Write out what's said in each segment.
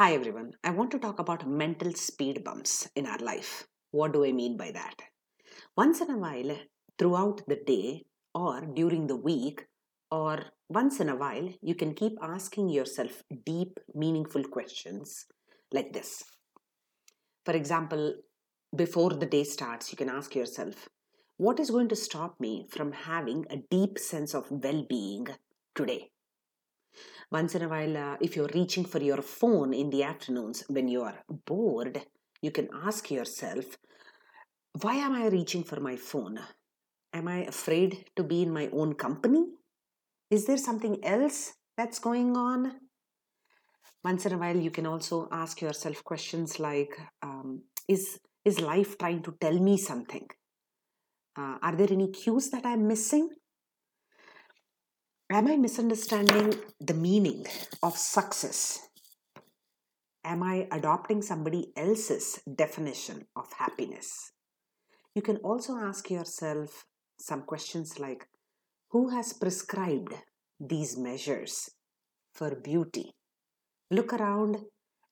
Hi everyone, I want to talk about mental speed bumps in our life. What do I mean by that? Once in a while, throughout the day or during the week, or once in a while, you can keep asking yourself deep, meaningful questions like this. For example, before the day starts, you can ask yourself, What is going to stop me from having a deep sense of well being today? Once in a while, uh, if you're reaching for your phone in the afternoons when you are bored, you can ask yourself, why am I reaching for my phone? Am I afraid to be in my own company? Is there something else that's going on? Once in a while, you can also ask yourself questions like um, Is, is life trying to tell me something? Uh, are there any cues that I'm missing? Am I misunderstanding the meaning of success? Am I adopting somebody else's definition of happiness? You can also ask yourself some questions like Who has prescribed these measures for beauty? Look around,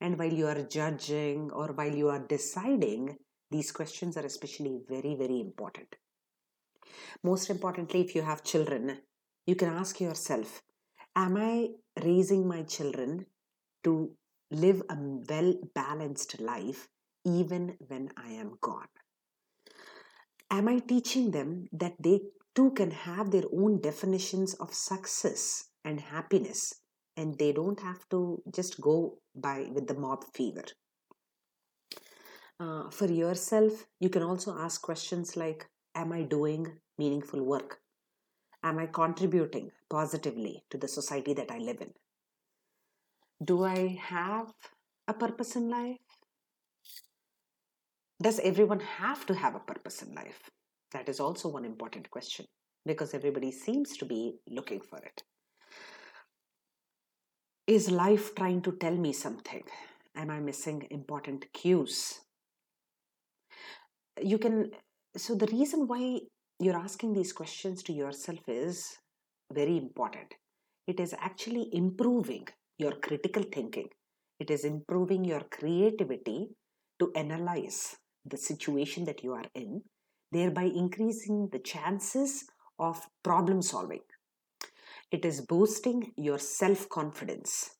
and while you are judging or while you are deciding, these questions are especially very, very important. Most importantly, if you have children, you can ask yourself Am I raising my children to live a well balanced life even when I am gone? Am I teaching them that they too can have their own definitions of success and happiness and they don't have to just go by with the mob fever? Uh, for yourself, you can also ask questions like Am I doing meaningful work? Am I contributing positively to the society that I live in? Do I have a purpose in life? Does everyone have to have a purpose in life? That is also one important question because everybody seems to be looking for it. Is life trying to tell me something? Am I missing important cues? You can, so the reason why you're asking these questions to yourself is very important. It is actually improving your critical thinking, it is improving your creativity to analyze the situation that you are in, thereby increasing the chances of problem solving. It is boosting your self confidence.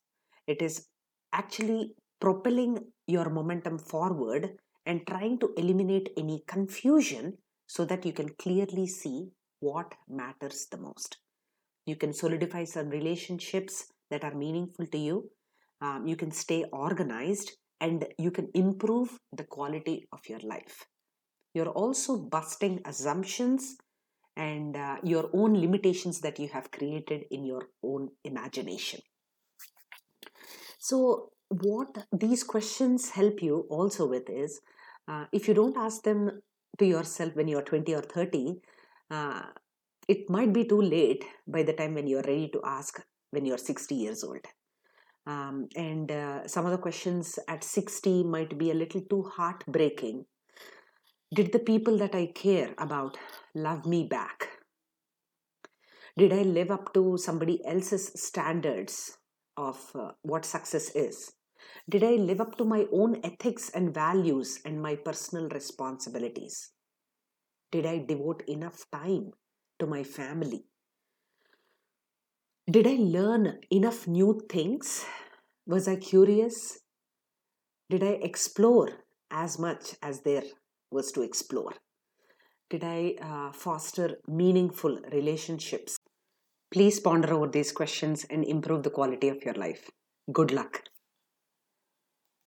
It is actually propelling your momentum forward and trying to eliminate any confusion so that you can clearly see what matters the most. You can solidify some relationships that are meaningful to you. Um, you can stay organized and you can improve the quality of your life. You're also busting assumptions and uh, your own limitations that you have created in your own imagination. So, what these questions help you also with is uh, if you don't ask them to yourself when you're 20 or 30, uh, it might be too late by the time when you're ready to ask when you're 60 years old. Um, and uh, some of the questions at 60 might be a little too heartbreaking. Did the people that I care about love me back? Did I live up to somebody else's standards of uh, what success is? Did I live up to my own ethics and values and my personal responsibilities? Did I devote enough time to my family? Did I learn enough new things? Was I curious? Did I explore as much as there was to explore? Did I uh, foster meaningful relationships? Please ponder over these questions and improve the quality of your life. Good luck.